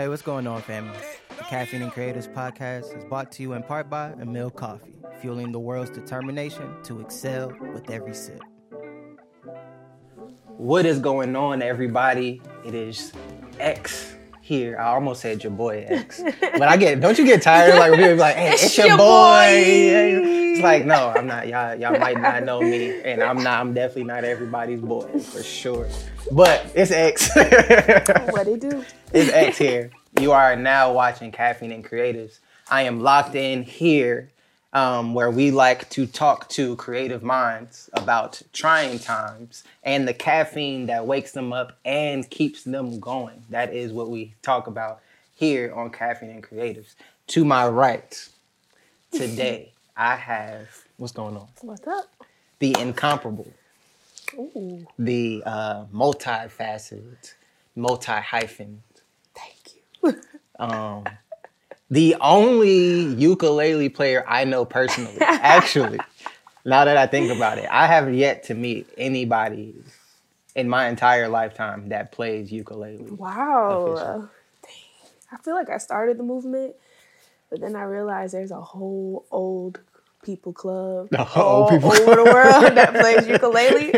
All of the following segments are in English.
Hey, what's going on, family? The Caffeine and Creators podcast is brought to you in part by Emil Coffee, fueling the world's determination to excel with every sip. What is going on, everybody? It is X here. I almost said your boy X, but I get. Don't you get tired? Like when people like, "Hey, it's, It's your, your boy." boy. Like, no, I'm not. Y'all, y'all might not know me, and I'm not. I'm definitely not everybody's boy for sure. But it's X. What it do? It's X here. You are now watching Caffeine and Creatives. I am locked in here um, where we like to talk to creative minds about trying times and the caffeine that wakes them up and keeps them going. That is what we talk about here on Caffeine and Creatives. To my right, today, I have what's going on? What's up? The incomparable, Ooh, the uh, multifaceted, multi hyphen, thank you. um, the only ukulele player I know personally. Actually, now that I think about it, I have yet to meet anybody in my entire lifetime that plays ukulele. Wow. Official. Dang. I feel like I started the movement, but then I realized there's a whole old people club whole all people over the world that plays ukulele,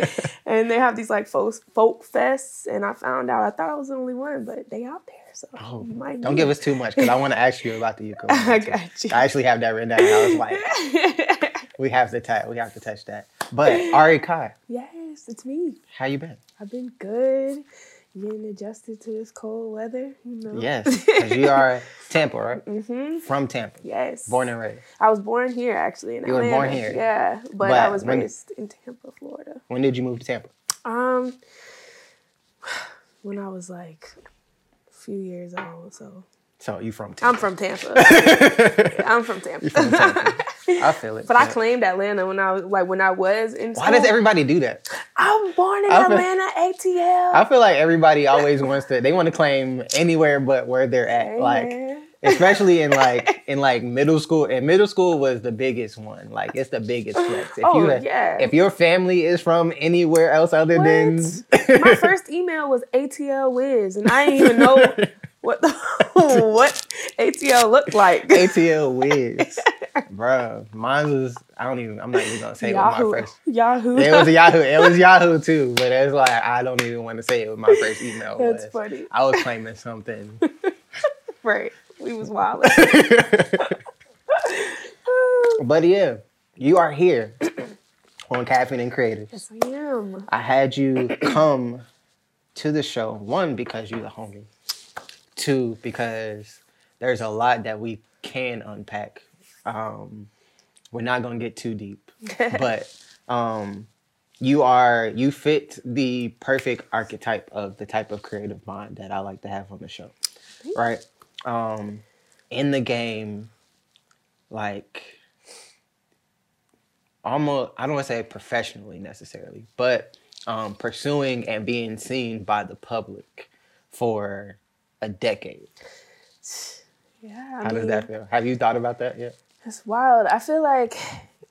and they have these like folk folk fests. And I found out I thought I was the only one, but they out there. So Oh, don't give us too much because I want to ask you about the ukulele. I got you. I actually have that written down. I was like, we have to touch. We have to touch that. But Ari Kai, yes, it's me. how you been? I've been good. Getting adjusted to this cold weather, you know. Yes, because you are Tampa, right? hmm From Tampa, Yes. born and raised. I was born here actually in You were born here? Yeah, but, But I was raised in Tampa, Florida. When did you move to Tampa? Um, when I was like a few years old. So So you from Tampa? I'm from Tampa. I'm from Tampa. I feel it. but I claimed Atlanta when I was like when I was in. School. Why does everybody do that? I was born in I feel- Atlanta, ATL. I feel like everybody always wants to. They want to claim anywhere but where they're at. Like, especially in like in like middle school. And middle school was the biggest one. Like, it's the biggest flex. If Oh, you yeah. if your family is from anywhere else other than My first email was ATL Wiz, and I didn't even know what the, what ATL looked like. ATL Wiz, bro. Mine was. I don't even. I'm not even gonna say Yahoo. my first. Yahoo. It was Yahoo. It was Yahoo too, but it's like I don't even want to say what my first email That's was. funny. I was claiming something. Right. We was wild. But yeah, you are here on Caffeine and Creators. yes, I am. I had you come to the show, one, because you're the homie. Two, because there's a lot that we can unpack. Um, we're not gonna get too deep. but um, you are you fit the perfect archetype of the type of creative mind that I like to have on the show, right? Um, in the game, like almost I don't want to say professionally necessarily, but um, pursuing and being seen by the public for a decade. Yeah. I How does that feel? Have you thought about that yet? It's wild. I feel like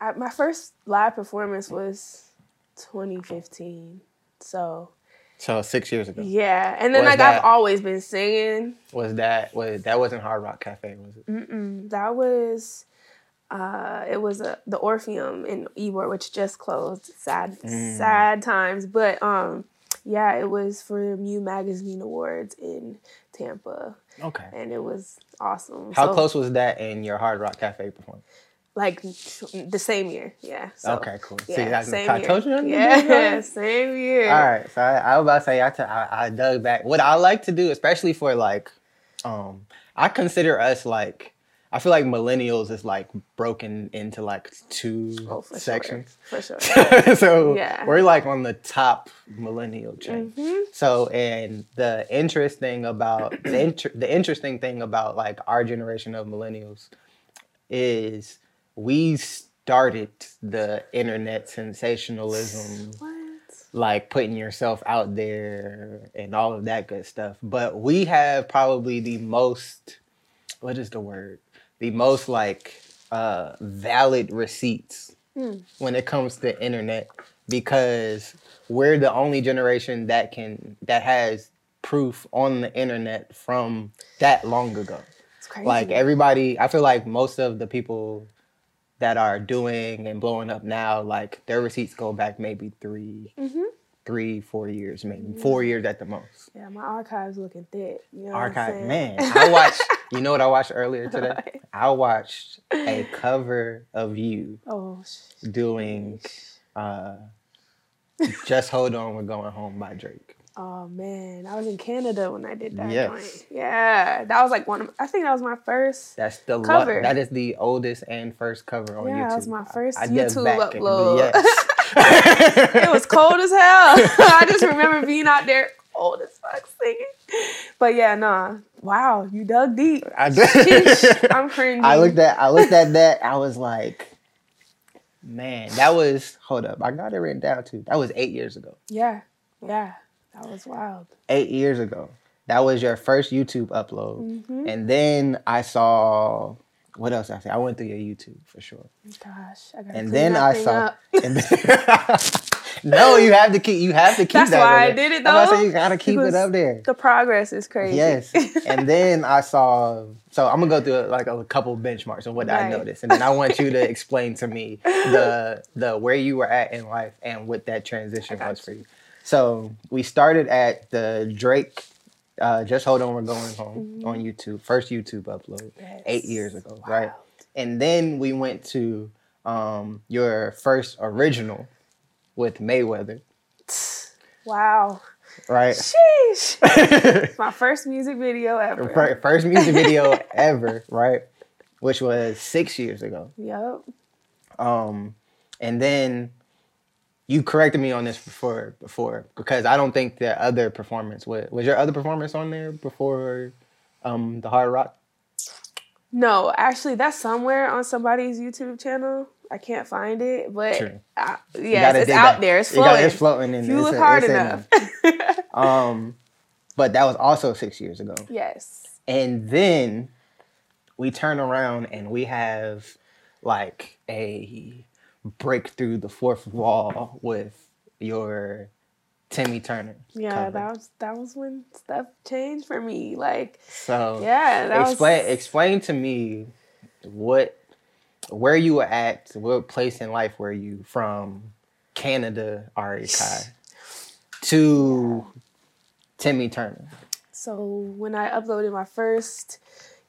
I, my first live performance was 2015. So So six years ago. yeah, and then Was like that- I've always been singing. Was that was that wasn't Hard Rock Cafe, was it? Mm-mm, that was. Uh, it was a, the Orpheum in Ybor, which just closed. Sad, Mm. sad times. But um, yeah, it was for Mew Magazine Awards in Tampa, Okay. and it was awesome. How So, close was that in your Hard Rock Cafe performance? Like the same year, yeah. So, okay, cool. See, Yeah, that's same I year. told you. I yeah, same year. All right, so I, I was about to say I, t- I I dug back. What I like to do, especially for like, um, I consider us like, I feel like millennials is like broken into like two Oh, sections. sure, for sure. so Yeah. we're like on the top millennial chain. Mhm. So, and the interesting about the inter- the interesting thing about like our generation of millennials is we started the internet sensationalism, What? like putting yourself out there and all of that good stuff. But we have probably the most what is the word? The most like uh valid receipts Hmm. when it comes to internet because we're the only generation that can that has proof on the internet from that long ago. It's crazy. Like everybody, I feel like most of the people that are doing and blowing up now, like their receipts go back maybe 3 Mhm. three, four years, maybe four years at the most. yeah, my archives looking thick. You know what I'm Archive, man. I watched. You know what I watched earlier today? I watched a cover of you oh, doing uh, "Just Hold On, We're Going Home" by Drake. oh man, I was in Canada when I did that. Yes. joint. Yeah, that was like one of. I think that was my first. That's the lo- Cover. that is the oldest and first cover on Yeah, YouTube. that was my first I did YouTube upload. yes. it was cold as hell. I just remember being out there cold as fuck singing. But yeah, nah. Wow, you dug deep. I did. Sheesh, I'm cringing. I looked at I looked at that. I was like, man, that was hold up. I got it written down too. That was eight years ago. Yeah, yeah, that was wild. Eight years ago. That was your first YouTube upload. hmm And then I saw what else I say? I went through your YouTube for sure. Gosh, I gotta And then I saw and then- No, you have to keep you have to keep That's that. why I did it, I'm though, say you gotta keep it up there. The progress is crazy. Yes. and then I saw so I'm gonna go through like a couple benchmarks of what I noticed. And then I want you to explain to me the the where you were at in life and what that transition was for you. So we started at the Drake uh, just hold on, we're going home on YouTube. First YouTube upload Yes. eight years ago, right? And then we went to um, your first original with Mayweather, Wow. right? Sheesh. My first music video ever. First music video ever, right? Which was six years ago. Yep. Um, and then you corrected me on this before, before because I don't think the other performance was was your other performance on there before um, the Hard Rock. No, actually, that's somewhere on somebody's YouTube channel. I can't find it, but True. I, yes, it's out that- there. It's you gotta- floating. it's floating in if you it's look a- hard it's enough. there. Um, but that was also six years ago. yes. And then we turn around and we have like a break through the fourth wall with your Timmy Turner. Yeah, cover. that was that was when stuff changed for me. Like, so yeah, that explain was explain to me what where you were at, what place in life were you from Canada, Ari Kai, to Timmy Turner. So when I uploaded my first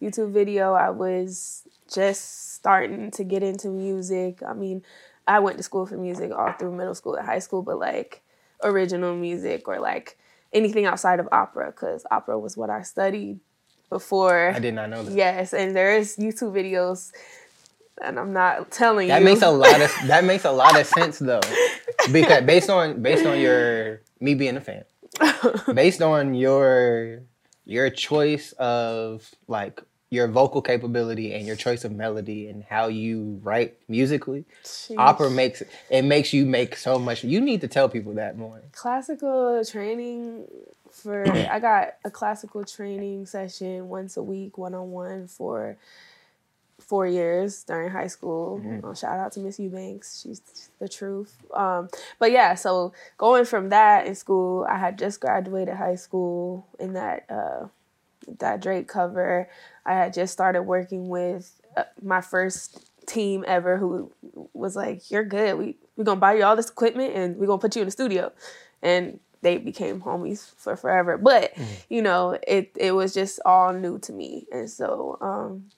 YouTube video, I was just starting to get into music. I mean, I went to school for music all through middle school and high school, but like original music or like anything outside of opera, because opera was what I studied before. I did not know that. Yes, and there is YouTube videos, and I'm not telling That you. makes a lot of that makes a lot of sense though, because based on based on your me being a fan, based on your your choice of like your vocal capability and your choice of melody and how you write musically, opera makes it makes you make so much. You need to tell people that more. classical training for I got a classical training session once a week, one on one for four years during high school. Uh, shout out to Miss Eubanks, she's the truth. Um, but yeah, so going from that in school, I had just graduated high school in that uh, that Drake cover. I had just started working with uh, my first team ever who was like, "You're good. We we're gonna buy you all this equipment and we're gonna put you in the studio." And they became homies for forever. But you know, it it was just all new to me, and so um,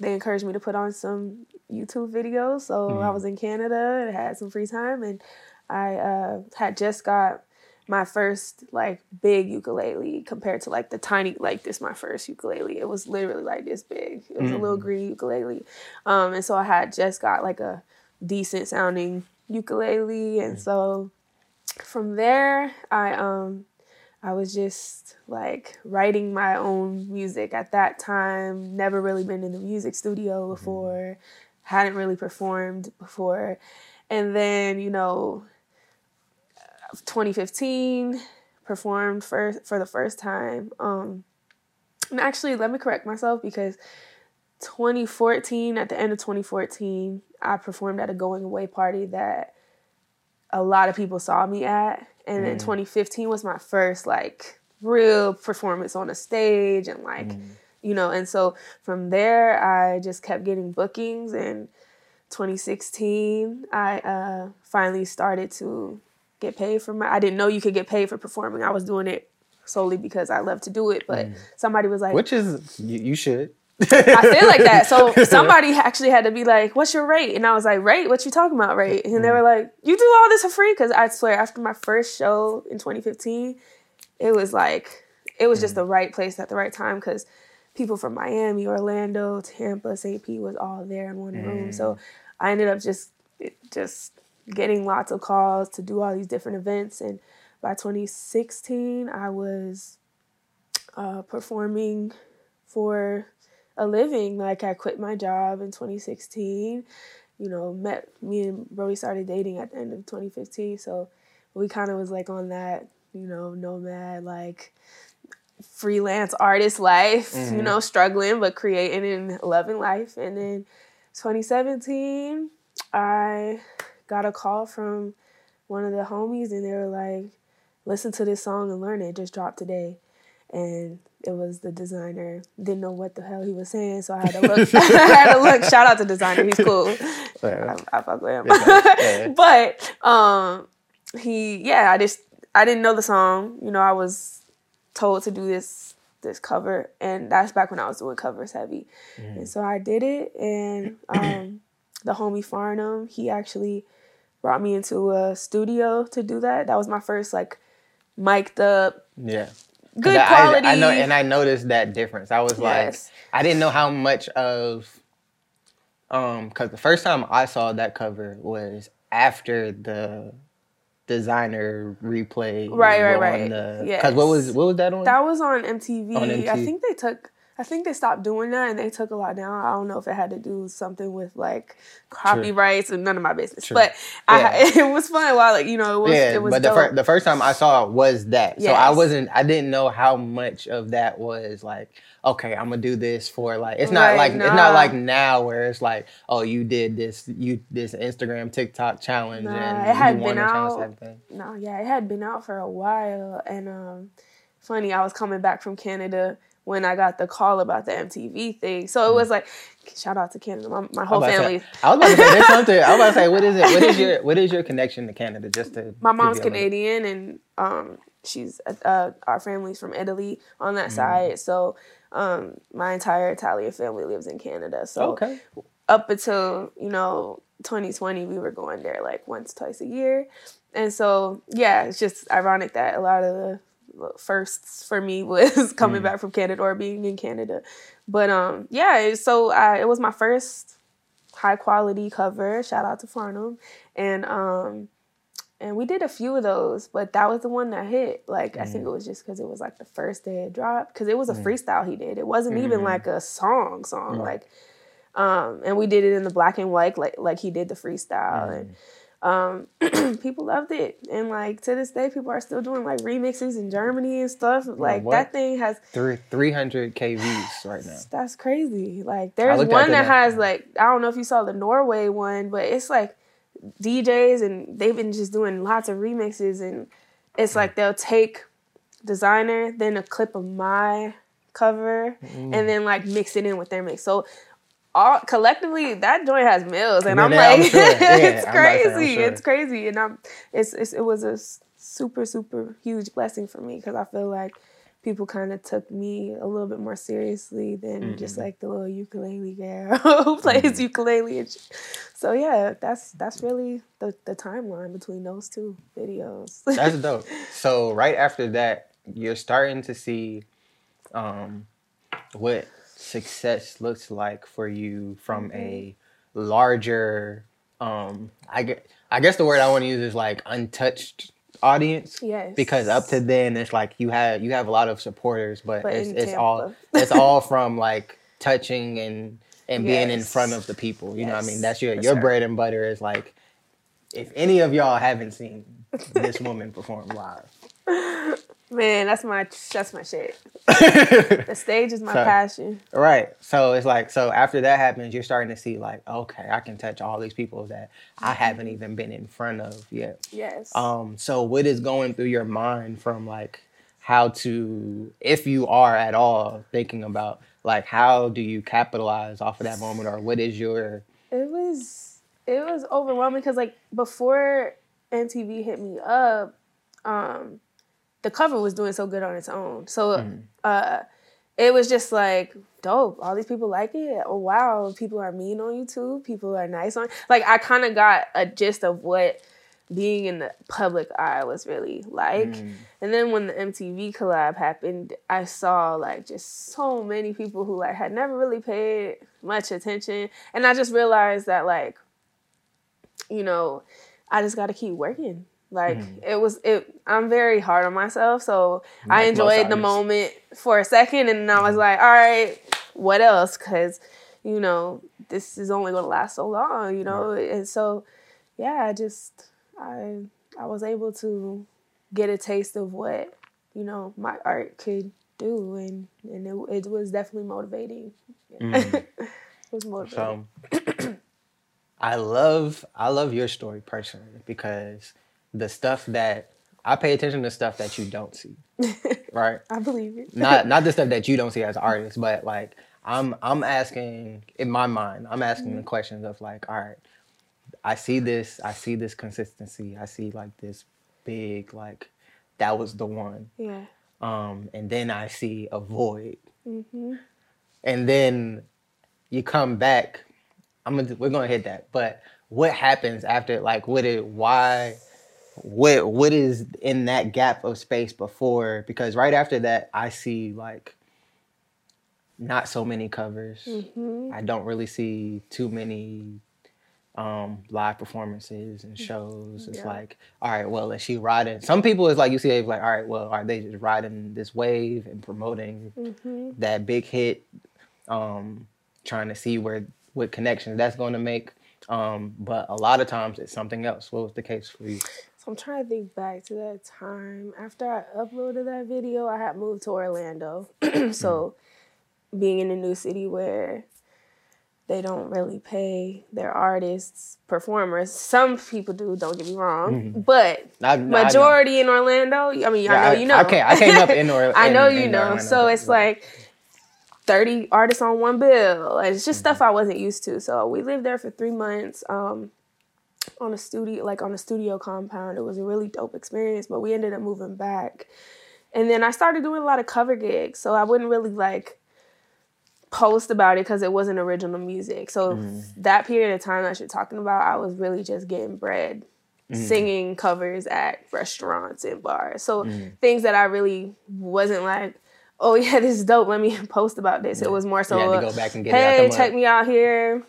they encouraged me to put on some YouTube videos. So I was in Canada and had some free time, and I uh, had just got my first like big ukulele compared to like the tiny like this my first ukulele. It was literally like this big. It was a little green ukulele. Um and so i had just got like a decent sounding ukulele. And so from there i um i was just like writing my own music at that time never really been in the music studio before hadn't really performed before. And then you know 2015 performed for for the first time um and actually let me correct myself because 2014 at the end of 2014 i performed at a going away party that a lot of people saw me at and then 2015 was my first like real performance on a stage and like Mm. you know and so from there i just kept getting bookings and 2016 i uh, finally started to get paid for my i didn't know you could get paid for performing i was doing it solely because i love to do it but somebody was like Mm. Which is you, you should. I feel like that. So somebody actually had to be like, "What's your rate?" And I was like, "Rate? What you talking about, rate?" And they were like, "You do all this for free?" Because I swear, after my first show in 2015, it was like it was just the right place at the right time because people from Miami, Orlando, Tampa, St. Pete was all there in one room. So I ended up just just getting lots of calls to do all these different events. And by 2016, I was uh, performing for a living. Like I quit my job in 2016. You know, met me and Brody started dating at the end of 2015. So we kind of was like on that, you know, nomad like freelance artist life. You mm-hmm. know, struggling but creating and loving life. And then 2017, I got a call from one of the homies, and they were like, "Listen to this song and learn it. it just dropped today." And it was the Desiigner. Didn't know what the hell he was saying, so I had to look. I had to look. Shout out to Desiigner. He's cool. I, I fuck with him. Yeah. but um, he, yeah, I just I didn't know the song. You know, I was told to do this this cover, and that's back when I was doing covers heavy, and so I did it. And um, the homie Farnham, he actually brought me into a studio to do that. That was my first like mic'd up, Yeah. Good I- quality. I, know, and I noticed that difference. I was like, Yes. I didn't know how much of, um, because the first time I saw that cover was after the Desiigner replay. Right, right, right. The, Yes. Because what was what was that on? That was on MTV. On I think they took. I think they stopped doing that and they took a lot down. I don't know if it had to do something with like copyrights and none of my business. True. But I, it was fun while like you know it was yeah, it was but the, dope. fir- the first time I saw it was that. So I wasn't, I didn't know how much of that was like, okay, I'm gonna do this for like. It's not Right, like it's not like now where it's like, oh, you did this, you this Instagram TikTok challenge Nah, and it had been the challenge out. no, yeah, it had been out for a while and um funny, I was coming back from Canada when I got the call about the MTV thing. So it was like shout out to Canada. My, my whole Mm. I was about to family. say- I was about to say there's something. I was about to say, what is it? What is your what is your connection to Canada? Just to my mom's little- Canadian and um she's uh our family's from Italy on Mm. that side. So um my entire Italian family lives in Canada. So Okay. up until, you know, 2020 we were going there like once twice a year. And so yeah, it's just ironic that a lot of the firsts for me was coming back from Canada or being in Canada. But um yeah, so I, it was my first high quality cover. Shout out to Farnham. And um and we did a few of those, but that was the one that hit. Like I think it was just because it was like the first day it dropped. Because it was a freestyle he did. It wasn't even like a song song. Like um and we did it in the black and white like like he did the freestyle and um people loved it and like to this day people are still doing like remixes in Germany and stuff. Like that thing has Three three hundred k views right now. that's crazy. Like there's one that has like I don't know if you saw the Norway one, but it's like DJs and they've been just doing lots of remixes and it's like they'll take Desiigner, then a clip of my cover, Mm. and then like mix it in with their mix. So all collectively that joint has mills and I'm that I'm like sure. Yeah, it's I'm crazy. sure. It's crazy. And I'm it's, it's it was a super, super huge blessing for me because I feel like people kind of took me a little bit more seriously than just Mm-hmm. like the little ukulele girl who plays ukulele. And sh- so yeah, that's that's really the the timeline between those two videos. That's dope. So right after that, you're starting to see um, what success looks like for you from a larger. Um, I get. I guess the word I want to use is like untouched audience. yes, Because up to then, it's like you have you have a lot of supporters, but, But it's, it's all it's all from like touching and and being in front of the people. You know what I mean? That's your your bread and butter is like if any of y'all haven't seen this woman perform live. man, that's my that's my shit. The stage is my So- passion. right. So it's like so after that happens, you're starting to see like, okay, I can touch all these people that I haven't even been in front of yet. Yes. Um, so what is going through your mind from like how to, if you are at all thinking about like how do you capitalize off of that moment, or what is your It was it was overwhelming because like before MTV hit me up, um, the cover was doing so good on its own. So uh, it was just like dope. All these people like it. Oh wow, people are mean on YouTube. People are nice on. Like I kind of got a gist of what being in the public eye was really like. And then when the MTV collab happened, I saw like just so many people who like had never really paid much attention, and I just realized that like, you know, I just got to keep working. Like mm-hmm. it was it. I'm very hard on myself, so I Like most enjoyed the moment for a second, and then I was mm-hmm. like, all right, what else? Because you know this is only gonna last so long, you know, and so yeah, I just I I was able to get a taste of what you know my art could do, and and it, it was definitely motivating. Mm-hmm. it was motivating. So I love I love your story personally because the stuff that I pay attention to stuff that you don't see. Right? I believe it. Not not the stuff that you don't see as an artist, but like I'm I'm asking in my mind, I'm asking the questions of like, all right, I see this, I see this consistency, I see like this big like that was the one. yeah. Um and then I see a void. hmm and then you come back. I'm gonna we're gonna hit that, but what happens after? Like, what it? Why? What what is in that gap of space before? Because right after that, I see like not so many covers. hmm I don't really see too many um live performances and shows. It's Yeah. like, all right, well, is she riding? Some people it's like you see, it's like, all right, well, are they just riding this wave and promoting hmm that big hit, um, trying to see where what connections that's going to make. Um, but a lot of times it's something else. What was the case for you? I'm trying to think back to that time. After I uploaded that video, I had moved to Orlando. so mm. being in a new city where they don't really pay their artists, performers. Some people do, don't get me wrong. Mm-hmm. But I, majority in Orlando, I mean, I know you know. I, came, I came up in Orlando. I know you know. So it's like 30 artists on one bill. It's just mm-hmm. stuff I wasn't used to. So we lived there for three months um, on a studio, like on a studio compound. It was a really dope experience, but we ended up moving back. And then I started doing a lot of cover gigs. So I wouldn't really like post about it because it wasn't original music. So mm-hmm. that period of time that you're talking about, I was really just getting bread. Mm-hmm. Singing covers at restaurants and bars. So mm-hmm. things that I really wasn't like, oh yeah, this is dope. Let me post about this. It was more so, you had to go back and get hey, check me out here.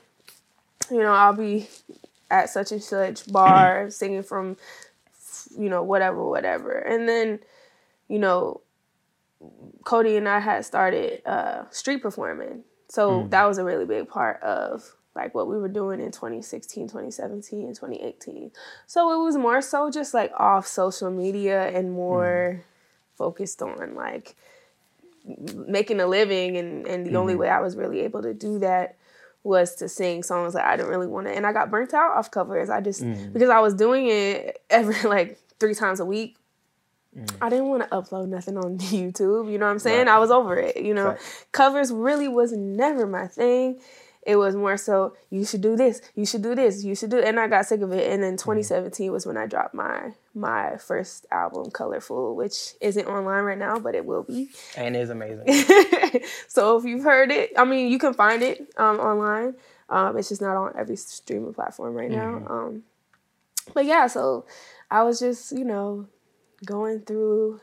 You know, I'll be at such and such bar singing from, you know, whatever, whatever. And then, you know, Cody and I had started uh, street performing. So hmm. that was a really big part of like what we were doing in 2016, 2017, and 2018. So it was more so just like off social media and more hmm. focused on like making a living and, and the only hmm. way I was really able to do that was to sing songs that I didn't really want to and I got burnt out off covers. I just mm. because I was doing it every like three times a week. Mm. I didn't want to upload nothing on YouTube, you know what I'm saying? Right. I was over it, you know. Right. Covers really was never my thing. It was more so you should do this, you should do this, you should do and I got sick of it and then 2017 was when I dropped my my first album Colorful, which isn't online right now, but it will be. And is amazing. so if you've heard it, I mean, you can find it um, online. Um, it's just not on every streaming platform right now. Um, but yeah, so I was just, you know, going through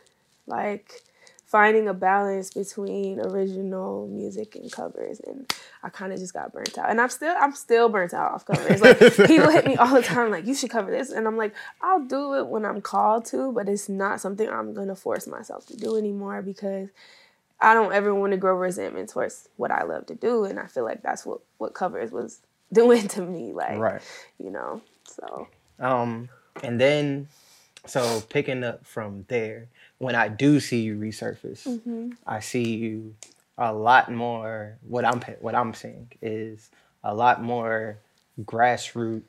like finding a balance between original music and covers and I kind of just got burnt out. And I'm still I'm still burnt out off covers. Like people hit me all the time like you should cover this and I'm like I'll do it when I'm called to, but it's not something I'm going to force myself to do anymore because I don't ever want to grow resentment towards what I love to do and I feel like that's what what covers was doing to me like right. you know. So Um, and then, so picking up from there, when I do see you resurface, Mm-hmm. I see you a lot more. What I'm what I'm seeing is a lot more grassroots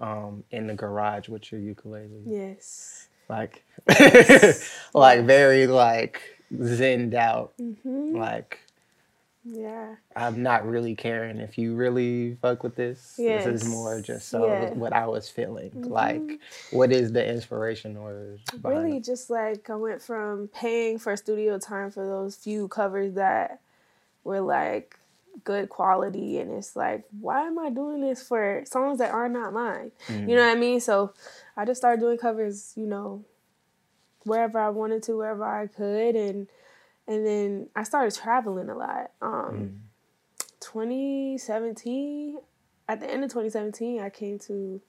um, in the garage with your ukulele. yes. like like very like zenned out. Mm-hmm. Like Yeah. I'm not really caring if you really fuck with this. This is more just so Yeah. what I was feeling. Like what is the inspiration or Really, just like I went from paying for studio time for those few covers that were like good quality, and it's like, why am I doing this for songs that are not mine? Mm. You know what I mean? So I just started doing covers, you know, wherever I wanted to, wherever I could, and and then I started traveling a lot. Um, 2017, at the end of 2017, I came to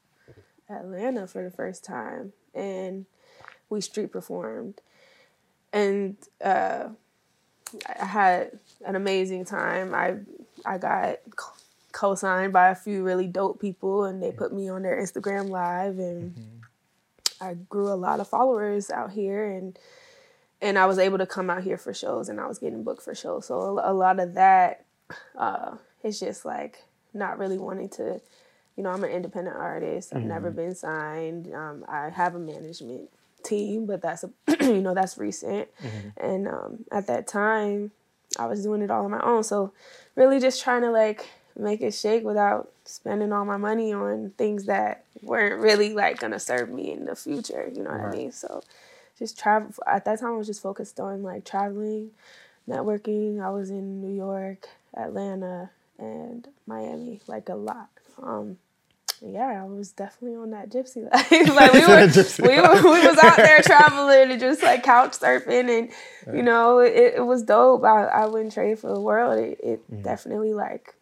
Atlanta for the first time, and we street performed, and uh, I had an amazing time. I I got co- co-signed by a few really dope people, and they put me on their Instagram live, and I grew a lot of followers out here, and and I was able to come out here for shows, and I was getting booked for shows. So a, a lot of that uh, is just like not really wanting to. You know, I'm an independent artist. I've never been signed. Um, I have a management team, but that's a you know that's recent. And um, at that time, I was doing it all on my own. So really, just trying to like make it shake without spending all my money on things that weren't really like gonna serve me in the future. You know what Right. I mean? So just travel. At that time, I was just focused on like traveling, networking. I was in New York, Atlanta, and Miami, like a lot. Um, yeah, I was definitely on that gypsy life. like we were, we were, we was out there traveling and just like couch surfing, and you know, it, it was dope. I, I wouldn't trade for the world. It, it definitely like,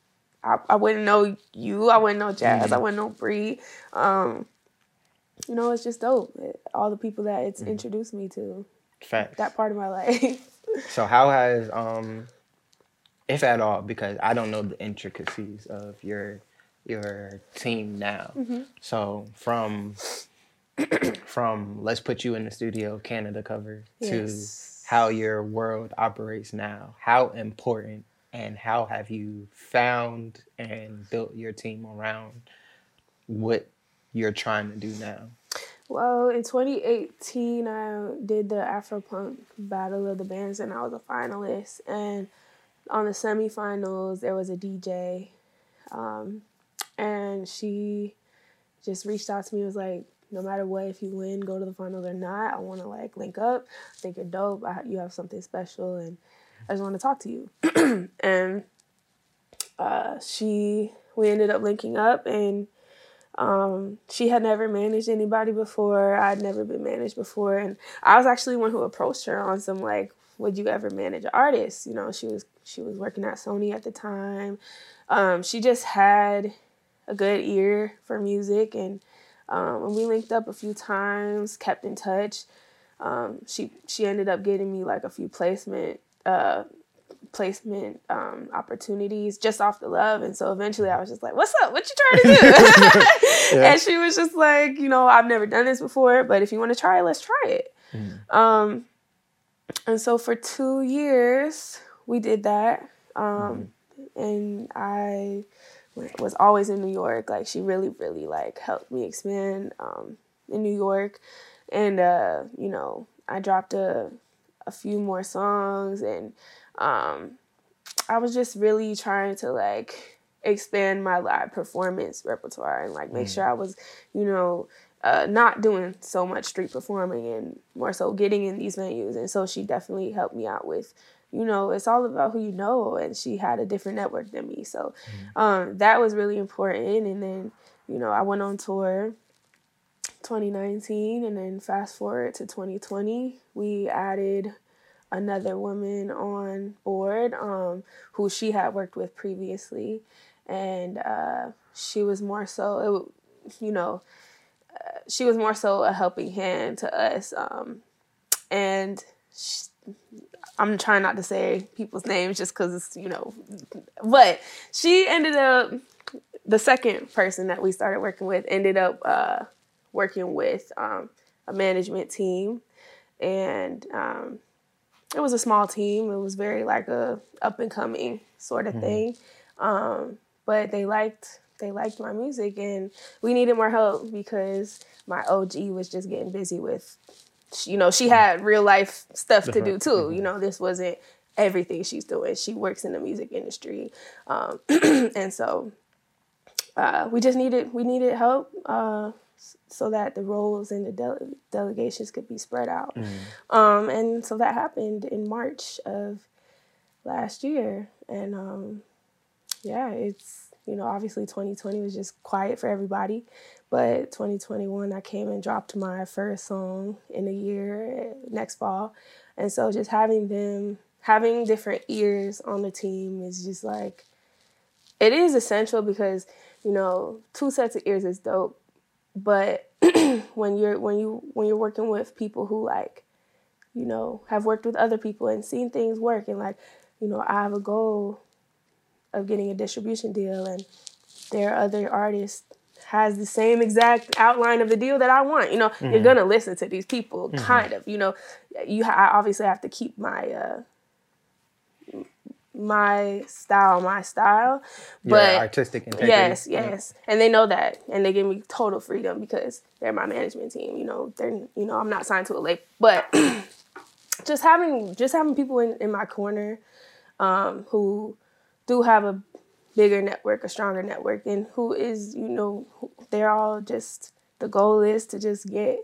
I, I wouldn't know you. I wouldn't know Jazz. I wouldn't know Bree. Um, you know, it's just dope. It- all the people that it's introduced me to Facts. that part of my life. So how has um if at all, because I don't know the intricacies of your your team now. Mm-hmm. So from from let's put you in the studio Canada cover Yes. to how your world operates now. How important and how have you found and built your team around what you're trying to do now? Well, in 2018, I did the Afropunk Battle of the Bands, and I was a finalist. And on the semifinals, there was a DJ, um, and she just reached out to me. and Was like, no matter what, if you win, go to the finals or not, I want to like link up. I think you're dope. I, you have something special, and I just want to talk to you. and uh, she, we ended up linking up, and um, she had never managed anybody before. I'd never been managed before, and I was actually one who approached her on some like, "Would you ever manage artists?" You know, she was she was working at Sony at the time. Um, she just had a good ear for music, and um, we linked up a few times, kept in touch. Um, she she ended up getting me like a few placement uh, placement um, opportunities just off the love. And so eventually I was just like, what's up? What you trying to do? And she was just like, you know, I've never done this before, but if you want to try it, let's try it. Um, and so for two years, we did that. Um, And I was always in New York. Like she really, really like helped me expand um, in New York. And, uh, you know, I dropped a, a few more songs and um, I was just really trying to like expand my live performance repertoire and like make sure I was, you know, uh, not doing so much street performing and more so getting in these venues. And so she definitely helped me out with, you know, it's all about who you know. And she had a different network than me. So um, that was really important. And then, you know, I went on tour 2019 and then fast forward to 2020, we added another woman on board um, who she had worked with previously. And uh, she was more so, it, you know, uh, she was more so a helping hand to us. Um, and sh I'm trying not to say people's names just because it's, you know, but she ended up, the second person that we started working with ended up uh, working with um, a management team. And um, it was a small team. It was very like a up and coming sort of thing. Um, but they liked they liked my music and we needed more help because my OG was just getting busy with you know, she had real life stuff to do too. You know, this wasn't everything she's doing. She works in the music industry, um, and so uh, we just needed we needed help uh, so that the roles and the dele- delegations could be spread out. Um, and so that happened in March of last year, and um, yeah, it's you know obviously 2020 was just quiet for everybody, but 2021 I came and dropped my first song in a year uh, next fall, and so just having them having different ears on the team is just like it is essential because you know two sets of ears is dope but when you're when you when you're working with people who like you know have worked with other people and seen things work and like you know i have a goal of getting a distribution deal and there are other artists has the same exact outline of the deal that i want you know you're gonna listen to these people kind of you know. You ha- i obviously have to keep my uh my style my style Your but artistic integrity. Yes, yes. And they know that. And they give me total freedom because they're my management team. You know, they're you know, I'm not signed to a label. But just having just having people in, in my corner um, who do have a bigger network, a stronger network, and who is, you know, they're all just the goal is to just get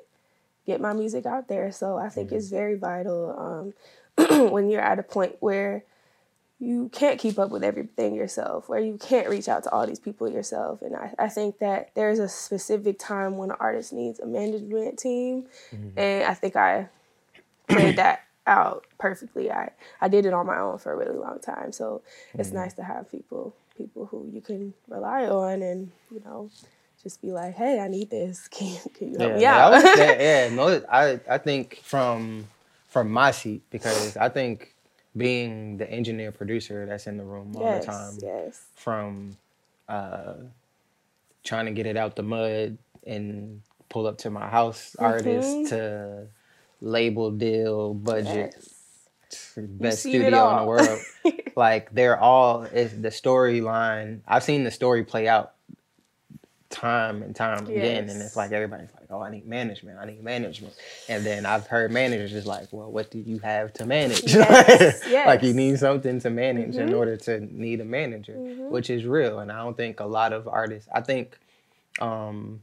get my music out there. So I think it's very vital um, when you're at a point where you can't keep up with everything yourself, where you can't reach out to all these people yourself. And I, I think that there's a specific time when an artist needs a management team. Mm-hmm. And I think I played that out perfectly. I, I did it on my own for a really long time. So it's mm-hmm. nice to have people people who you can rely on and, you know, just be like, hey, I need this. Can you, can you help Yeah, me yeah, I was- yeah, yeah, no, I I think from from my seat because I think being the engineer producer that's in the room all yes, the time yes. from uh, trying to get it out the mud and pull up to my house Mm-hmm. artists to label deal budget Yes. best studio in the world like they're all the storyline i've seen the story play out time and time again and it's like everybody's like oh i need management i need management and then i've heard managers just like well what do you have to manage Yes, like you need something to manage in Mhm. order to need a manager Mhm. which is real and i don't think a lot of artists i think um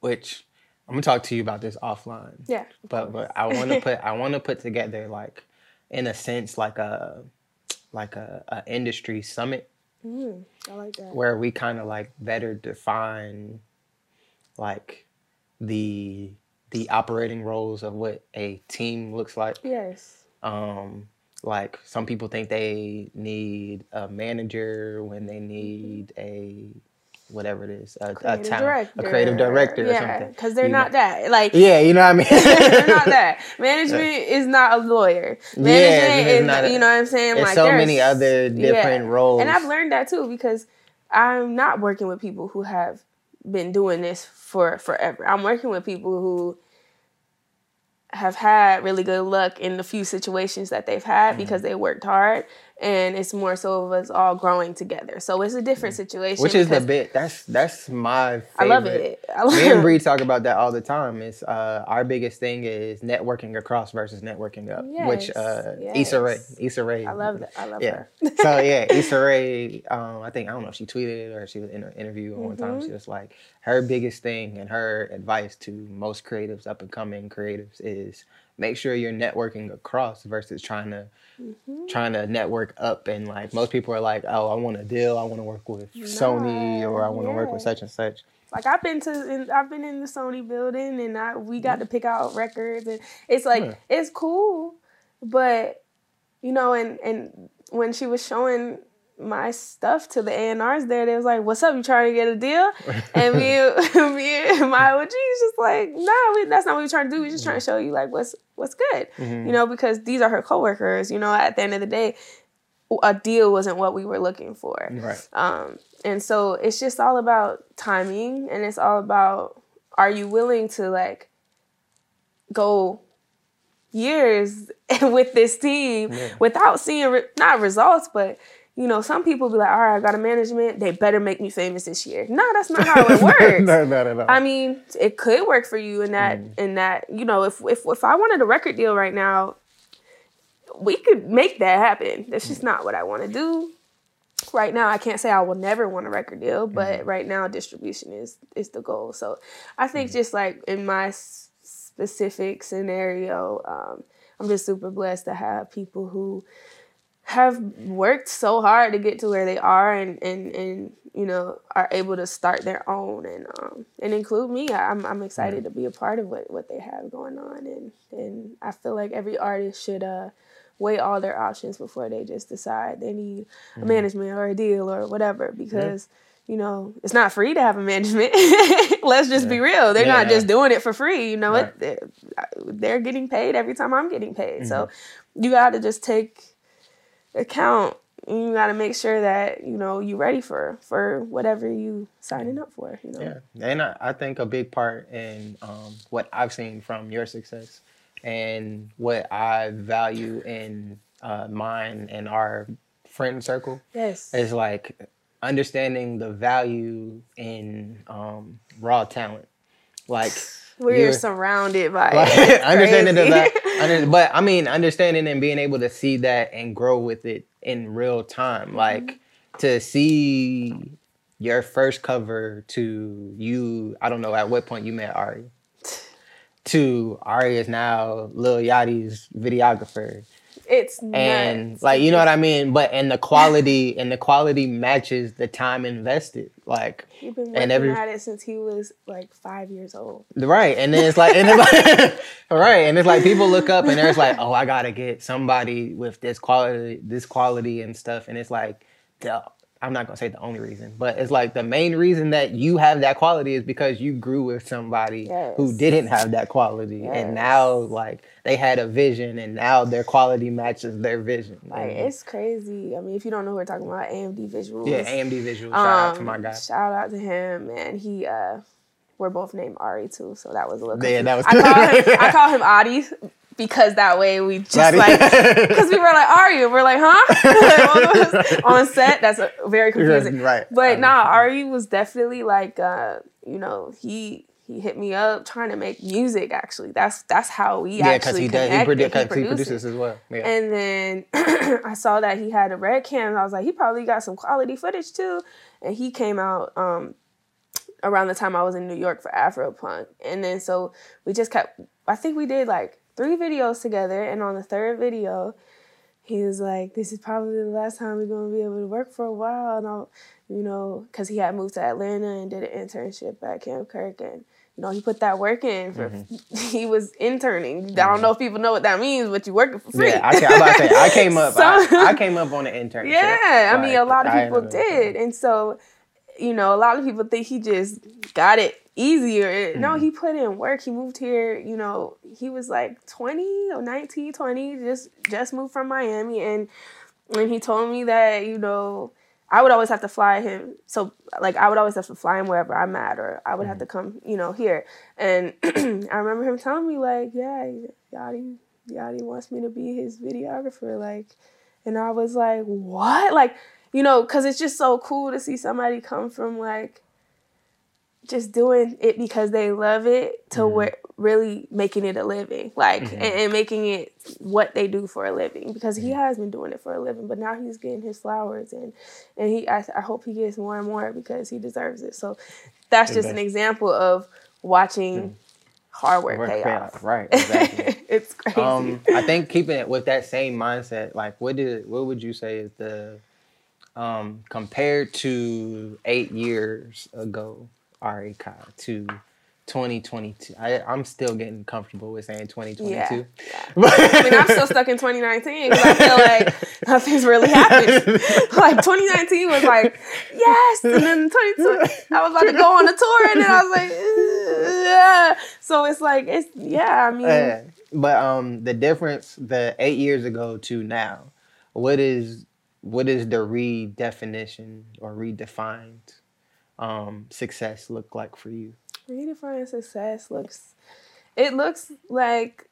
which i'm gonna talk to you about this offline Yeah. but but I want to put I want to put together like in a sense like a like a, a industry summit Mm, I like that. where we kind of like better define like the the operating roles of what a team looks like Yes. um like some people think they need a manager when they need a whatever it is a, a Creative talent director. a creative director or yeah, something Because they're You not know- that. Like, yeah you know what i mean they're not that. Management is not a lawyer. Management it's is, not a- you know what I'm saying? There's like, so many other different roles. And I've learned that too because I'm not working with people who have been doing this for forever. I'm working with people who have had really good luck in the few situations that they've had Mm-hmm. because they worked hard and it's more so of us all growing together. So it's a different situation. Mm-hmm. Which is the bit that's that's my favorite. I love it. I love Me and Bree talk about that all the time. It's uh, our biggest thing is networking across versus networking up. which Yes, uh, Issa Rae. Issa Rae. I love that. I love Yeah. her. so yeah, Issa Rae. Um, I think I don't know if she tweeted or she was in an interview one time. Mm-hmm. She was like, her biggest thing and her advice to most creatives, up and coming creatives, is make sure you're networking across versus trying to Mm-hmm. trying to network up and like most people are like, oh, I want a deal, I want to work with Sony or I want to work with such and such. Like I've been to, in, I've been in the Sony building, and I we got to pick out records, and it's like Yeah. it's cool, but you know, and and when she was showing my stuff to the A&Rs there, they was like, "What's up? You trying to get a deal?" And me, me and my OG is just like, "Nah, we, that's not what we're trying to do. We're just trying to show you like what's what's good, you know, because these are her coworkers. You know, at the end of the day, a deal wasn't what we were looking for." Right. Um, and so it's just all about timing and it's all about are you willing to like go years with this team Yeah. without seeing re- not results but you know, some people be like, all right, I got a management, they better make me famous this year. No, that's not how it works. no, not at all. I mean, it could work for you in that Mm. in that, you know, if if if I wanted a record deal right now, we could make that happen. That's Mm. just not what I want to do. Right now, I can't say I will never want a record deal, Mm-hmm. but right now, distribution is is the goal. So, I Mm. think just like in my specific scenario, um, I'm just super blessed to have people who have worked so hard to get to where they are and and and you know are able to start their own. And um and include me. I'm I'm excited to be a part of what what they have going on. And and I feel like every artist should uh weigh all their options before they just decide they need a management or a deal or whatever. Because you know it's not free to have a management. Let's just be real. They're not Yeah. just doing it for free. You know Right. it they're, they're getting paid every time I'm getting paid. So you got to just take account you got to make sure that you know you're ready for for whatever you signing up for you know Yeah, and I, I think a big part in um, what I've seen from your success and what I value in uh, mine and our friend circle yes is like understanding the value in um, raw talent. Like we're you're- surrounded by like, understanding under, but I mean understanding and being able to see that and grow with it in real time. Like mm-hmm. to see your first cover to you, I don't know at what point you met Ari. To Ari is now Lil Yachty's videographer. It's And nuts. like you know what I mean? But and the quality and the quality matches the time invested. Like You've been and working every- at it since he was like five years old. Right, and then it's like, and it's like, right, and it's like people look up and there's like, oh, I gotta get somebody with this quality, this quality and stuff, and it's like, the, I'm not gonna say the only reason, but it's like the main reason that you have that quality is because you grew with somebody who didn't have that quality, Yes. and now like they had a vision, and now their quality matches their vision. Like And, it's crazy. I mean, if you don't know, who we're talking about AMD visuals. yeah, AMD Visuals. Shout out to Um, my guy. Shout out to him, and He uh we're both named Ari too, so that was a little. Yeah, that was I call him I call him Adi because that way we just like because we were like "Are you?" we're like huh on set. That's a, very confusing. Right. But nah, Ari was definitely like uh you know he. He hit me up trying to make music. Actually, that's that's how we Yeah, because actually he does. He, connected. produ- 'cause he produces. produces as well. Yeah. And then I saw that he had a red cam. I was like, he probably got some quality footage too. And he came out um, around the time I was in New York for Afropunk. And then so we just kept, I think we did like three videos together. And on the third video, he was like, this is probably the last time we're going to be able to work for a while. And I'll, you know, because he had moved to Atlanta and did an internship at Camp Kirk. And, you know, he put that work in for, mm-hmm. he was interning. I don't mm-hmm. know if people know what that means, but you working for free. Yeah, I, to say I came up. So- I, I came up on an internship. Yeah, I mean, a lot of people did, and so you know, a lot of people think he just got it easier. No, Mm-hmm. he put in work. He moved here. You know, he was like twenty or 19, 20, just just moved from Miami, and when he told me that you know. I would always have to fly him. So, like, I would always have to fly him wherever I'm at, or I would have to come, you know, here. And I remember him telling me, like, yeah, Yadi Yachty wants me to be his videographer. Like, and I was like, what? Like, you know, because it's just so cool to see somebody come from like just doing it because they love it to where really making it a living, like, and, and making it what they do for a living. Because he has been doing it for a living, but now he's getting his flowers, and and he, I, I hope he gets more and more because he deserves it. So that's just an example of watching hard work, Work pay off. off, right, exactly. it's crazy. Um, I think keeping it with that same mindset, like what did what would you say is the um compared to eight years ago, Ari Chi to 2022. I I'm still getting comfortable with saying 2022. Yeah. I mean, I'm still stuck in 2019 because I feel like nothing's really happened. like 2019 was like, yes, and then 2020, I was about to go on a tour, and then I was like, yeah. So it's like, it's yeah. I mean, Yeah. But um, the difference, the eight years ago to now, what is what is the redefinition or redefined um, success look like for you? redefining success looks, it looks like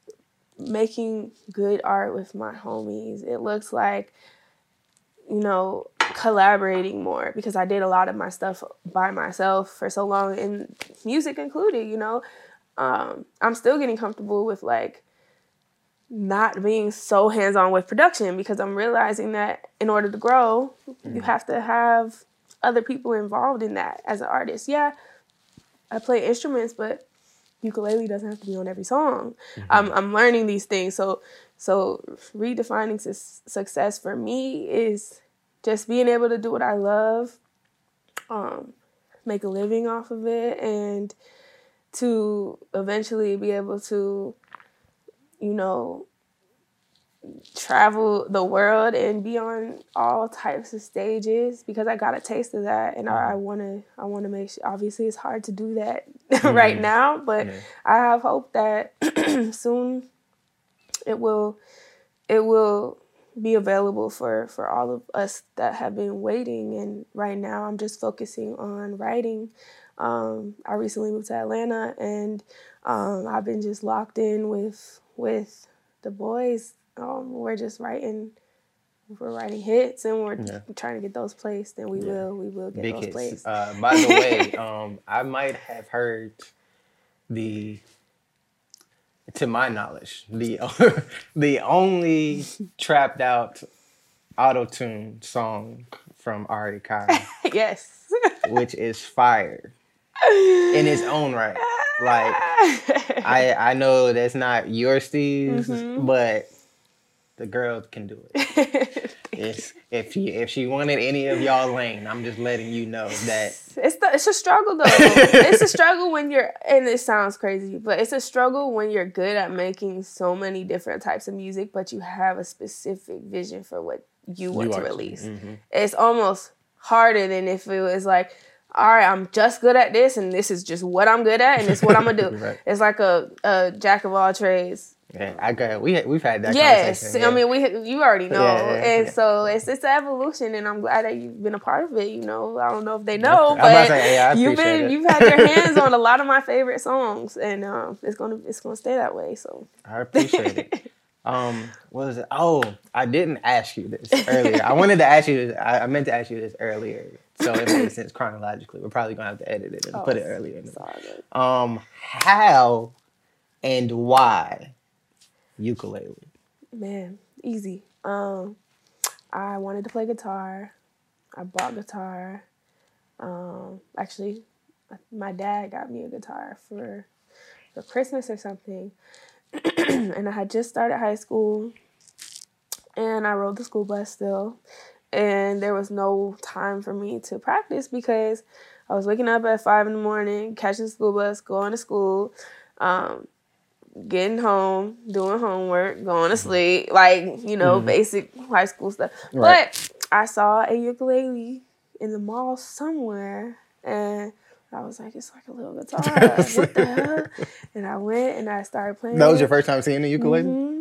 making good art with my homies. It looks like, you know, collaborating more because I did a lot of my stuff by myself for so long, and music included. You know, um, I'm still getting comfortable with like not being so hands on with production because I'm realizing that in order to grow, mm-hmm. you have to have other people involved in that as an artist. Yeah, I play instruments, but ukulele doesn't have to be on every song. Mm-hmm. I'm, I'm learning these things. So so redefining su- success for me is just being able to do what I love, um, make a living off of it, and to eventually be able to, you know, travel the world and be on all types of stages because I got a taste of that and I, I wanna I wanna make sure obviously it's hard to do that mm-hmm. right now, but yeah. I have hope that soon it will it will be available for for all of us that have been waiting and right now i'm just focusing on writing um, i recently moved to atlanta and um, i've been just locked in with with the boys um, we're just writing we're writing hits and we're yeah. trying to get those placed and we yeah. will we will get Big those hits. placed uh, by the way um, i might have heard the to my knowledge, the the only trapped out auto tune song from Ari Chi. yes. which is fire in its own right. Like I I know that's not your Steve's, mm-hmm. but the girl can do it. it's, if she if she wanted any of y'all lane, I'm just letting you know that it's the, it's a struggle though. it's a struggle when you're and it sounds crazy, but it's a struggle when you're good at making so many different types of music, but you have a specific vision for what you want you to release. Mm-hmm. It's almost harder than if it was like all right, I'm just good at this, and this is just what I'm good at, and it's what I'm gonna do. right. It's like a, a jack of all trades yeah, I got we we've had that. Yes, yeah. I mean we you already know, yeah, yeah, and so it's it's an evolution, and I'm glad that you've been a part of it. You know, I don't know if they know, but say, you've been it. you've had your hands on a lot of my favorite songs, and um, it's gonna it's gonna stay that way. So I appreciate it. Um, what was it? Oh, I didn't ask you this earlier. I wanted to ask you this. I, I meant to ask you this earlier, so it makes sense chronologically. We're probably gonna have to edit it and oh, put it earlier. In the, Um, how and why ukulele? Man, easy. Um, I wanted to play guitar. I bought guitar. Um, actually, my dad got me a guitar for for Christmas or something, and I had just started high school, and I rode the school bus still, and there was no time for me to practice because I was waking up at five in the morning, catching the school bus, going to school. Um, getting home, doing homework, going to mm-hmm. sleep, like, you know, mm-hmm. basic high school stuff. Right. But I saw a ukulele in the mall somewhere and I was like, it's like a little guitar. what the hell? And I went and I started playing. That was your first time seeing the ukulele? Mm-hmm.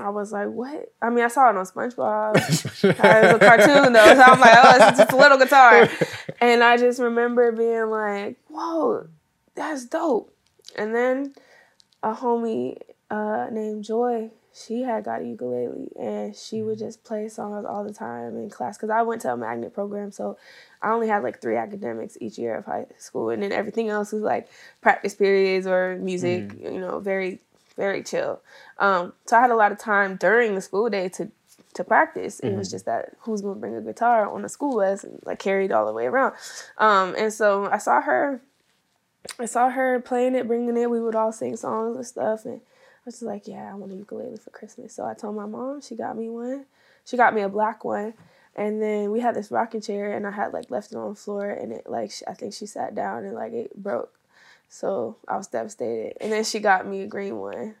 I was like, what? I mean, I saw it on SpongeBob. it was a cartoon though, so I'm like, oh, it's just a little guitar. And I just remember being like, whoa, that's dope. And then a homie uh, named Joy, she had got a ukulele and she would just play songs all the time in class. Cause I went to a magnet program, so I only had like three academics each year of high school, and then everything else was like practice periods or music. Mm. You know, very very chill. Um, so I had a lot of time during the school day to to practice. Mm. It was mm-hmm. just that who's gonna bring a guitar on a school bus and like carried all the way around. Um, and so I saw her I saw her playing it, bringing it. We would all sing songs and stuff. And I was just like, yeah, I want a ukulele for Christmas. So I told my mom. She got me one. She got me a black one. And then we had this rocking chair, and I had like left it on the floor, and it like I think she sat down and like it broke. So I was devastated. And then she got me a green one,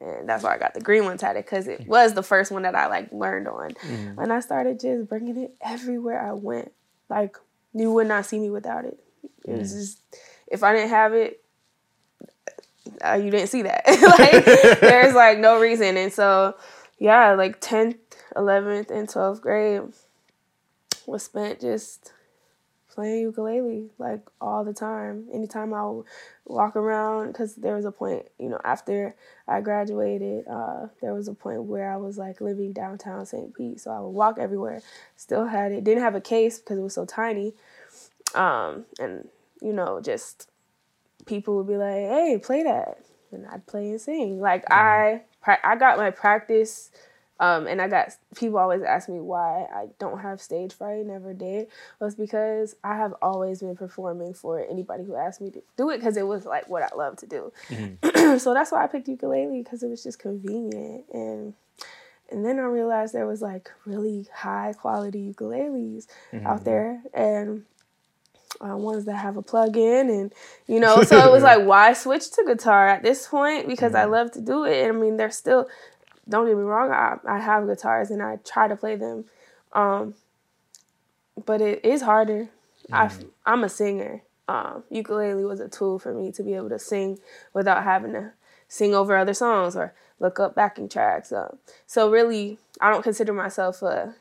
and that's why I got the green one tatted because it was the first one that I like learned on. Mm-hmm. And I started just bringing it everywhere I went. Like you would not see me without it. It mm-hmm. was just if I didn't have it, uh, you didn't see that. like there's like no reason. And so yeah, like 10th, 11th, and 12th grade was spent just playing ukulele like all the time. Anytime I would walk around, because there was a point, you know, after I graduated, uh, there was a point where I was like living downtown St. Pete, so I would walk everywhere. Still had it, didn't have a case because it was so tiny, um, and you know, just people would be like, "Hey, play that," and I'd play and sing. Like I, I got my practice um, and I got people always ask me why I don't have stage fright, never did. Was because I have always been performing for anybody who asked me to do it because it was like what I love to do. Mm-hmm. so that's why I picked ukulele because it was just convenient and and then I realized there was like really high quality ukuleles mm-hmm. out there and uh, ones that have a plug in and you know so it was like why switch to guitar at this point because mm-hmm. I love to do it and I mean there's still don't get me wrong, I, I have guitars and I try to play them. Um, but it is harder. Mm. I, I'm a singer. Um, ukulele was a tool for me to be able to sing without having to sing over other songs or look up backing tracks. Uh, so really, I don't consider myself a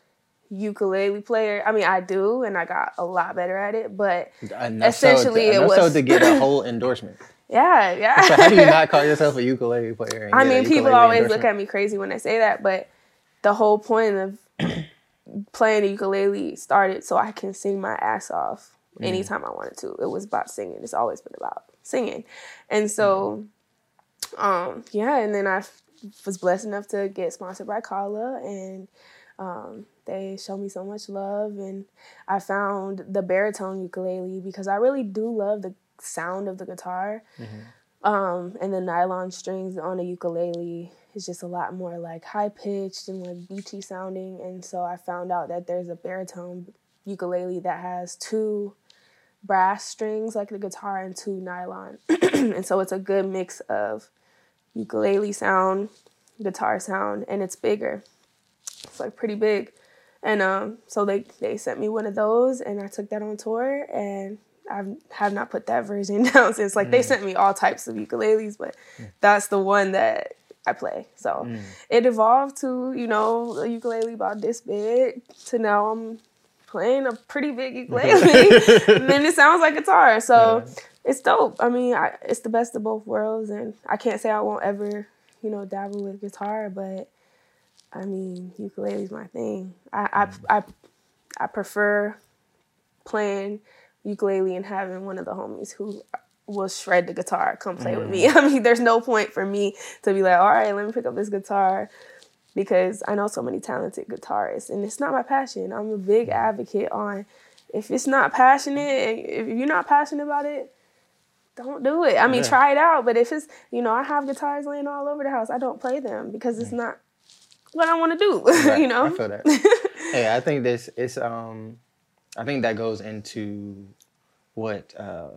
ukulele player. I mean, I do, and I got a lot better at it. But enough essentially, so to, it was so to get a whole endorsement. Yeah, yeah. So how do you not call yourself a ukulele player? I mean, people always look at me crazy when I say that, but the whole point of playing the ukulele started so I can sing my ass off mm. anytime I wanted to. It was about singing. It's always been about singing. And so, um, yeah, and then I f- was blessed enough to get sponsored by Kala and um, they show me so much love and I found the baritone ukulele because I really do love the sound of the guitar. Mm-hmm. Um, and the nylon strings on a ukulele is just a lot more like high pitched and like beachy sounding. And so I found out that there's a baritone ukulele that has two brass strings like the guitar and two nylon. and so it's a good mix of ukulele sound, guitar sound, and it's bigger. It's like pretty big. And um, so they, they sent me one of those and I took that on tour and I have not put that version down since. Like mm. they sent me all types of ukuleles, but mm. that's the one that I play. So mm. it evolved to you know a ukulele about this big to now I'm playing a pretty big ukulele. and then it sounds like guitar. So yeah. it's dope. I mean, I, it's the best of both worlds, and I can't say I won't ever you know dabble with guitar, but I mean ukulele is my thing. I I, mm. I I prefer playing ukulele and having one of the homies who will shred the guitar come play mm. with me. I mean, there's no point for me to be like, all right, let me pick up this guitar because I know so many talented guitarists and it's not my passion. I'm a big mm. advocate on if it's not passionate, if you're not passionate about it, don't do it. I mean, yeah. try it out, but if it's, you know, I have guitars laying all over the house, I don't play them because it's not what I want to do, right. you know? I feel that. hey, I think this it's um I think that goes into what uh,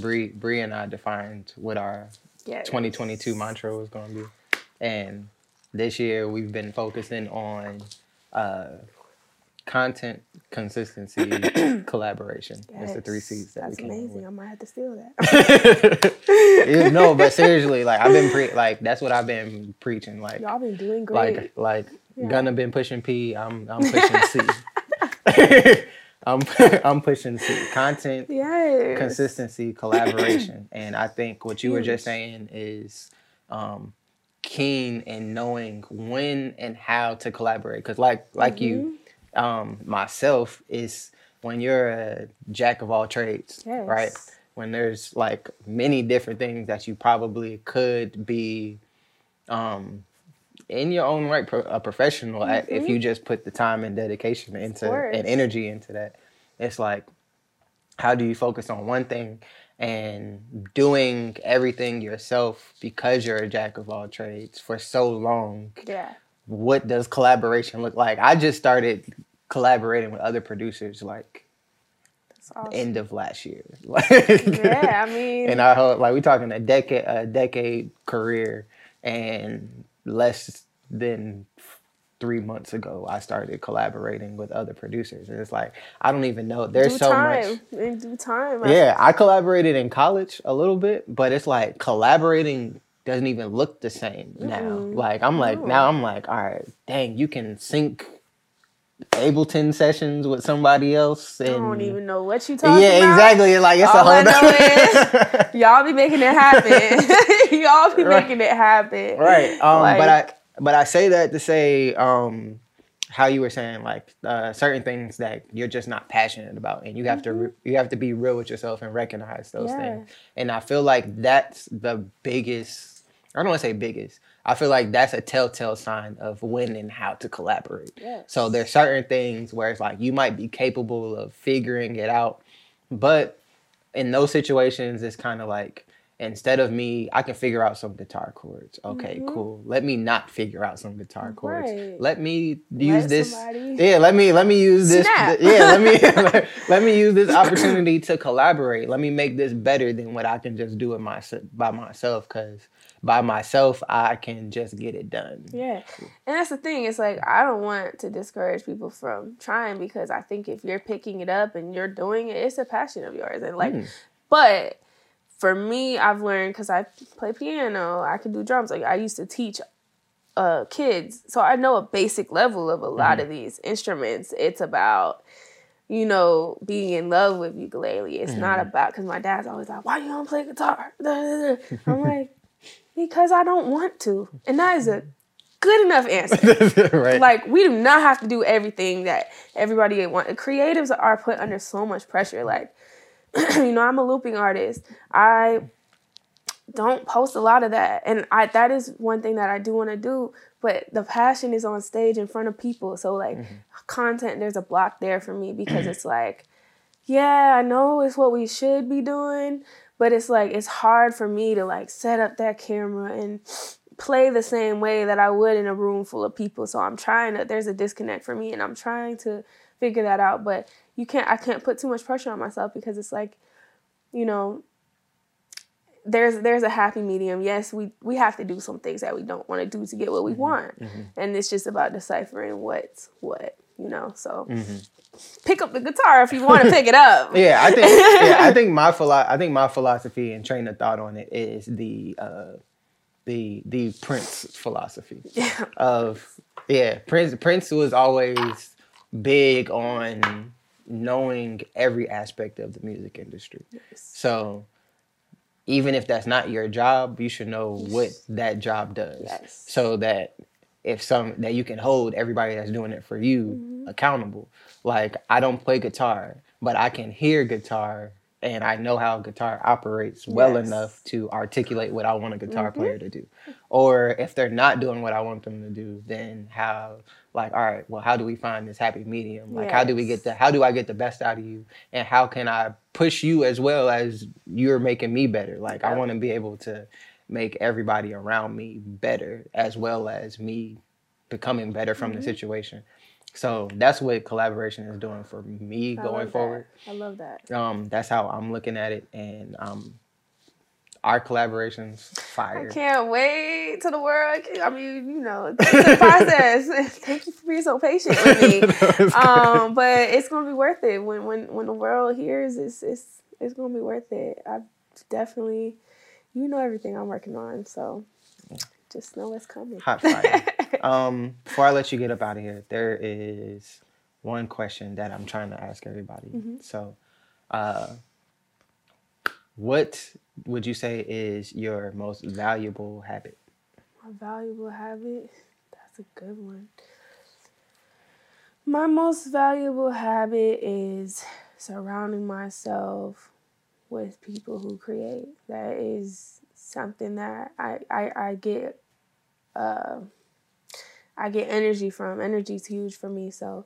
Bree Bree and I defined what our yes. 2022 mantra was going to be, and this year we've been focusing on uh, content consistency collaboration. Yes. It's the three C's that That's amazing. I might have to steal that. no, but seriously, like I've been pre like that's what I've been preaching. Like y'all been doing great. Like like yeah. Gunna been pushing P. I'm I'm pushing C. I'm I'm pushing content, yes. consistency, collaboration, and I think what you were just saying is um, keen in knowing when and how to collaborate. Because like like mm-hmm. you, um, myself is when you're a jack of all trades, yes. right? When there's like many different things that you probably could be um, in your own right pro- a professional mm-hmm. if you just put the time and dedication into and energy into that. It's like how do you focus on one thing and doing everything yourself because you're a jack of all trades for so long. Yeah. What does collaboration look like? I just started collaborating with other producers like awesome. end of last year. yeah, I mean, and I hope like we're talking a decade a decade career and less than three months ago I started collaborating with other producers. And it's like I don't even know. There's due so time. much in due time. Yeah, I collaborated in college a little bit, but it's like collaborating doesn't even look the same now. Mm-hmm. Like I'm like now I'm like, all right, dang, you can sync Ableton sessions with somebody else. And, I don't even know what you talking yeah, about. exactly. Like it's All a whole I know nother- Y'all be making it happen. Y'all be Right. making it happen. right. Um, but I but I say that to say um, how you were saying like uh, certain things that you're just not passionate about, and you have to re- you have to be real with yourself and recognize those Mm-hmm. Yeah. things. And I feel like that's the biggest. I don't want to say biggest. I feel like that's a telltale sign of when and how to collaborate. Yes. So there's certain things where it's like you might be capable of figuring it out, but in those situations, it's kind of like instead of me, I can figure out some guitar chords. Okay, cool. Let me not figure out some guitar chords. Mm-hmm. Right. Let me use Let this. somebody- Yeah, let me let me use this. Yeah, let me let, let me use this opportunity to collaborate. Let me make this better than what I can just do it myself by myself. Because by myself, I can just get it done. Yeah. And that's the thing. It's like I don't want to discourage people from trying because I think if you're picking it up and you're doing it, it's a passion of yours. And like, Mm. but for me, I've learned because I play piano, I can do drums. Like I used to teach uh kids, so I know a basic level of a lot of these instruments. It's about you know, being in love with ukulele. It's not about because my dad's always like, "Why you don't play guitar?" I'm like, because I don't want to, and that is a mm-hmm. good enough answer. right. like we do not have to do everything that everybody want. Creatives are put under so much pressure. Like, you know, I'm a looping artist. I don't post a lot of that, and I that is one thing that I do want to do. But the passion is on stage in front of people. So like mm-hmm. content, there's a block there for me because it's like, yeah, I know it's what we should be doing, but it's like it's hard for me to like set up that camera and play the same way that I would in a room full of people. So I'm trying to there's a disconnect for me and I'm trying to figure that out, but you can't I can't put too much pressure on myself because it's like, you know, there's there's a happy medium. Yes, we we have to do some things that we don't want to do to get what we mm-hmm. want. Mm-hmm. And it's just about deciphering what's what, you know. So pick up the guitar if you want to pick it up. Yeah, I think yeah, I think my philo- I think my philosophy and train of thought on it is the uh, the the Prince philosophy Yeah. of yeah Prince Prince was always big on knowing every aspect of the music industry. Yes. So even if that's not your job, you should know what that job does. Yes. So that if some that you can hold everybody that's doing it for you Mm-hmm. accountable. Like I don't play guitar, but I can hear guitar and I know how guitar operates well Yes. enough to articulate what I want a guitar Mm-hmm. player to do. Or if they're not doing what I want them to do, then how like all right, well how do we find this happy medium? Like how do we get the how do I get the best out of you and how can I push you as well as you're making me better? Like I want to be able to make everybody around me better as well as me becoming better from Mm-hmm. the situation. So that's what collaboration is doing for me I going love that. forward. I love that. Um, that's how I'm looking at it, and um, our collaborations fire. I can't wait to the world. I mean, you know, it's a process. Thank you for being so patient with me. Um, but it's gonna be worth it when when when the world hears it's it's it's gonna be worth it. I've definitely, you know, everything I'm working on, so just know it's coming. Hot fire. um, before I let you get up out of here, there is one question that I'm trying to ask everybody. Mm-hmm. So, uh, what would you say is your most valuable habit? My valuable habit. That's a good one. My most valuable habit is surrounding myself with people who create. That is something that I I, I get uh I get energy from. Energy is huge for me. So,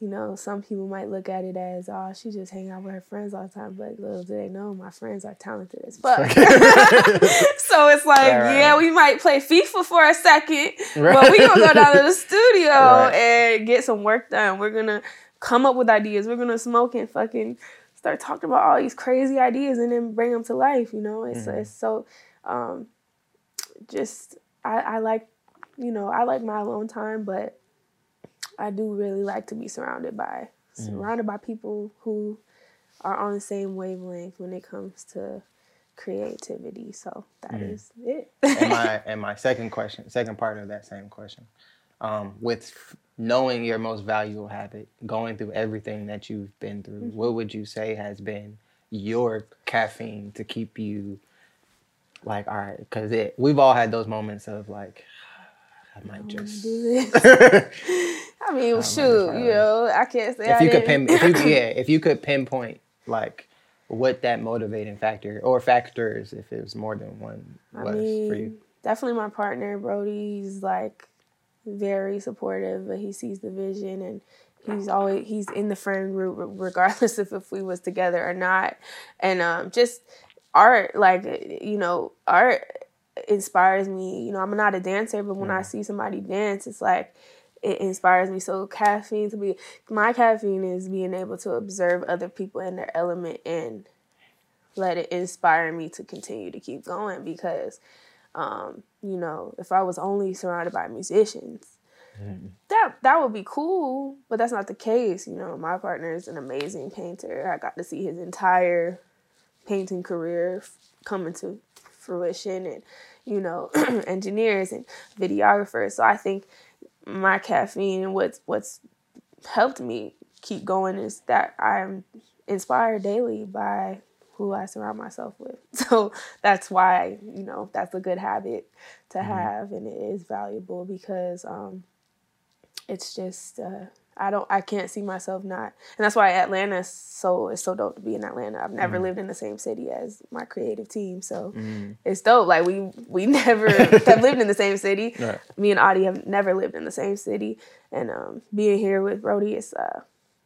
you know, some people might look at it as, oh, she just hang out with her friends all the time. But little do they know, my friends are talented as fuck. so it's like, Right, right. yeah, we might play FIFA for a second, but Right. we gonna go down to the studio and get some work done. We're gonna come up with ideas. We're gonna smoke and fucking start talking about all these crazy ideas and then bring them to life. You know, it's Mm-hmm. it's so um, just I, I like you know I like my alone time, but I do really like to be surrounded by Mm-hmm. surrounded by people who are on the same wavelength when it comes to creativity. So that is it. and my and my second question, second part of that same question, um, with knowing your most valuable habit, going through everything that you've been through, Mm-hmm. what would you say has been your caffeine to keep you like all right? Because it we've all had those moments of like I might just. do this. I mean, just shoot, you know, I can't say if I you could didn't. pin, if you yeah, if you could pinpoint like what that motivating factor or factors, if it was more than one, I mean, for you. definitely my partner, Brody's like very supportive, but he sees the vision and he's always he's in the friend group regardless of if we was together or not. And um, just art, like you know, art inspires me. You know, I'm not a dancer, but when I see somebody dance, it's like it inspires me. So caffeine to be my caffeine is being able to observe other people in their element and let it inspire me to continue to keep going because um, you know, if I was only surrounded by musicians, that that would be cool, but that's not the case. You know, my partner is an amazing painter. I got to see his entire painting career f- come into fruition, and you know, engineers and videographers. So I think my caffeine and what's what's helped me keep going is that I'm inspired daily by who I surround myself with. So that's why, you know, that's a good habit to have and it is valuable because um it's just uh I don't I can't see myself not and that's why Atlanta is so it's so dope to be in Atlanta. I've never lived in the same city as my creative team. So it's dope. Like we we never have lived in the same city. Right. Me and Audie have never lived in the same city. And um being here with Brody is uh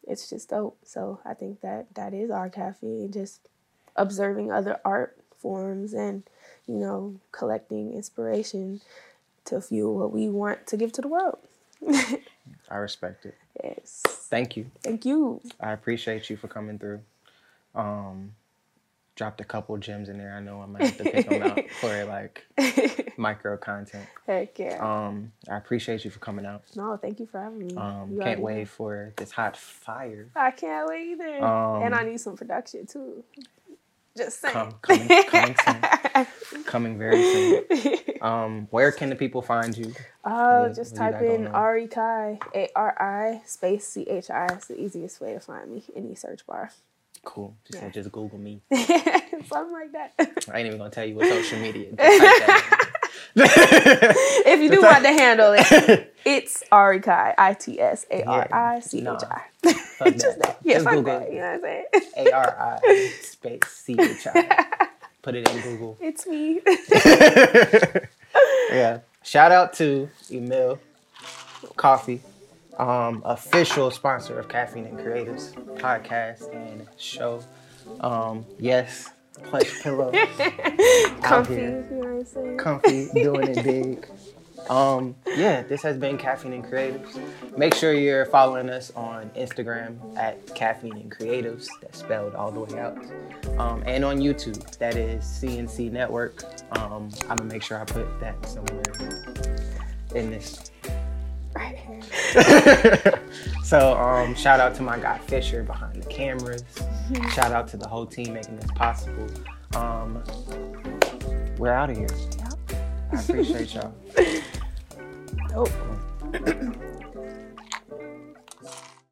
it's just dope. So I think that that is our caffeine, just observing other art forms and, you know, collecting inspiration to fuel what we want to give to the world. I respect it. yes. Thank you. Thank you. I appreciate you for coming through. Um, dropped a couple gems in there. I know I might have to pick them out for like micro content. Heck yeah. Um, I appreciate you for coming out. no, thank you for having me. Um, You can't wait know. for this hot fire. I can't wait either. Um, and I need some production too. Just saying. Coming, coming soon. Coming very soon. Um, where can the people find you? Oh, What- just what type in? Ari Chi, A R I space C H I. It's the easiest way to find me. Any search bar. Cool. Just, Yeah. just Google me. Something like that. I ain't even gonna tell you what social media. Just type that in. if you do want to handle it, it's Ari Chi. I T S A R I C H I. Just that. Yeah, Just fuck that. You know what I'm saying? A R I space C H I. Put it in Google. It's me. Yeah. Shout out to Emil Coffee, um, official sponsor of Caffeine and Creatives podcast and show. Um, yes, plush pillow, Comfy. You know what I'm saying? comfy, doing it big. Um, yeah, this has been Caffeine and Creatives. Make sure you're following us on Instagram at Caffeine and Creatives. That's spelled all the way out. Um, and on YouTube, that is CNC Network. Um, I'm gonna make sure I put that somewhere in this. right here. So um, shout out to my guy Fisher behind the cameras. Shout out to the whole team making this possible. Um, we're out of here. I appreciate y'all. Dope.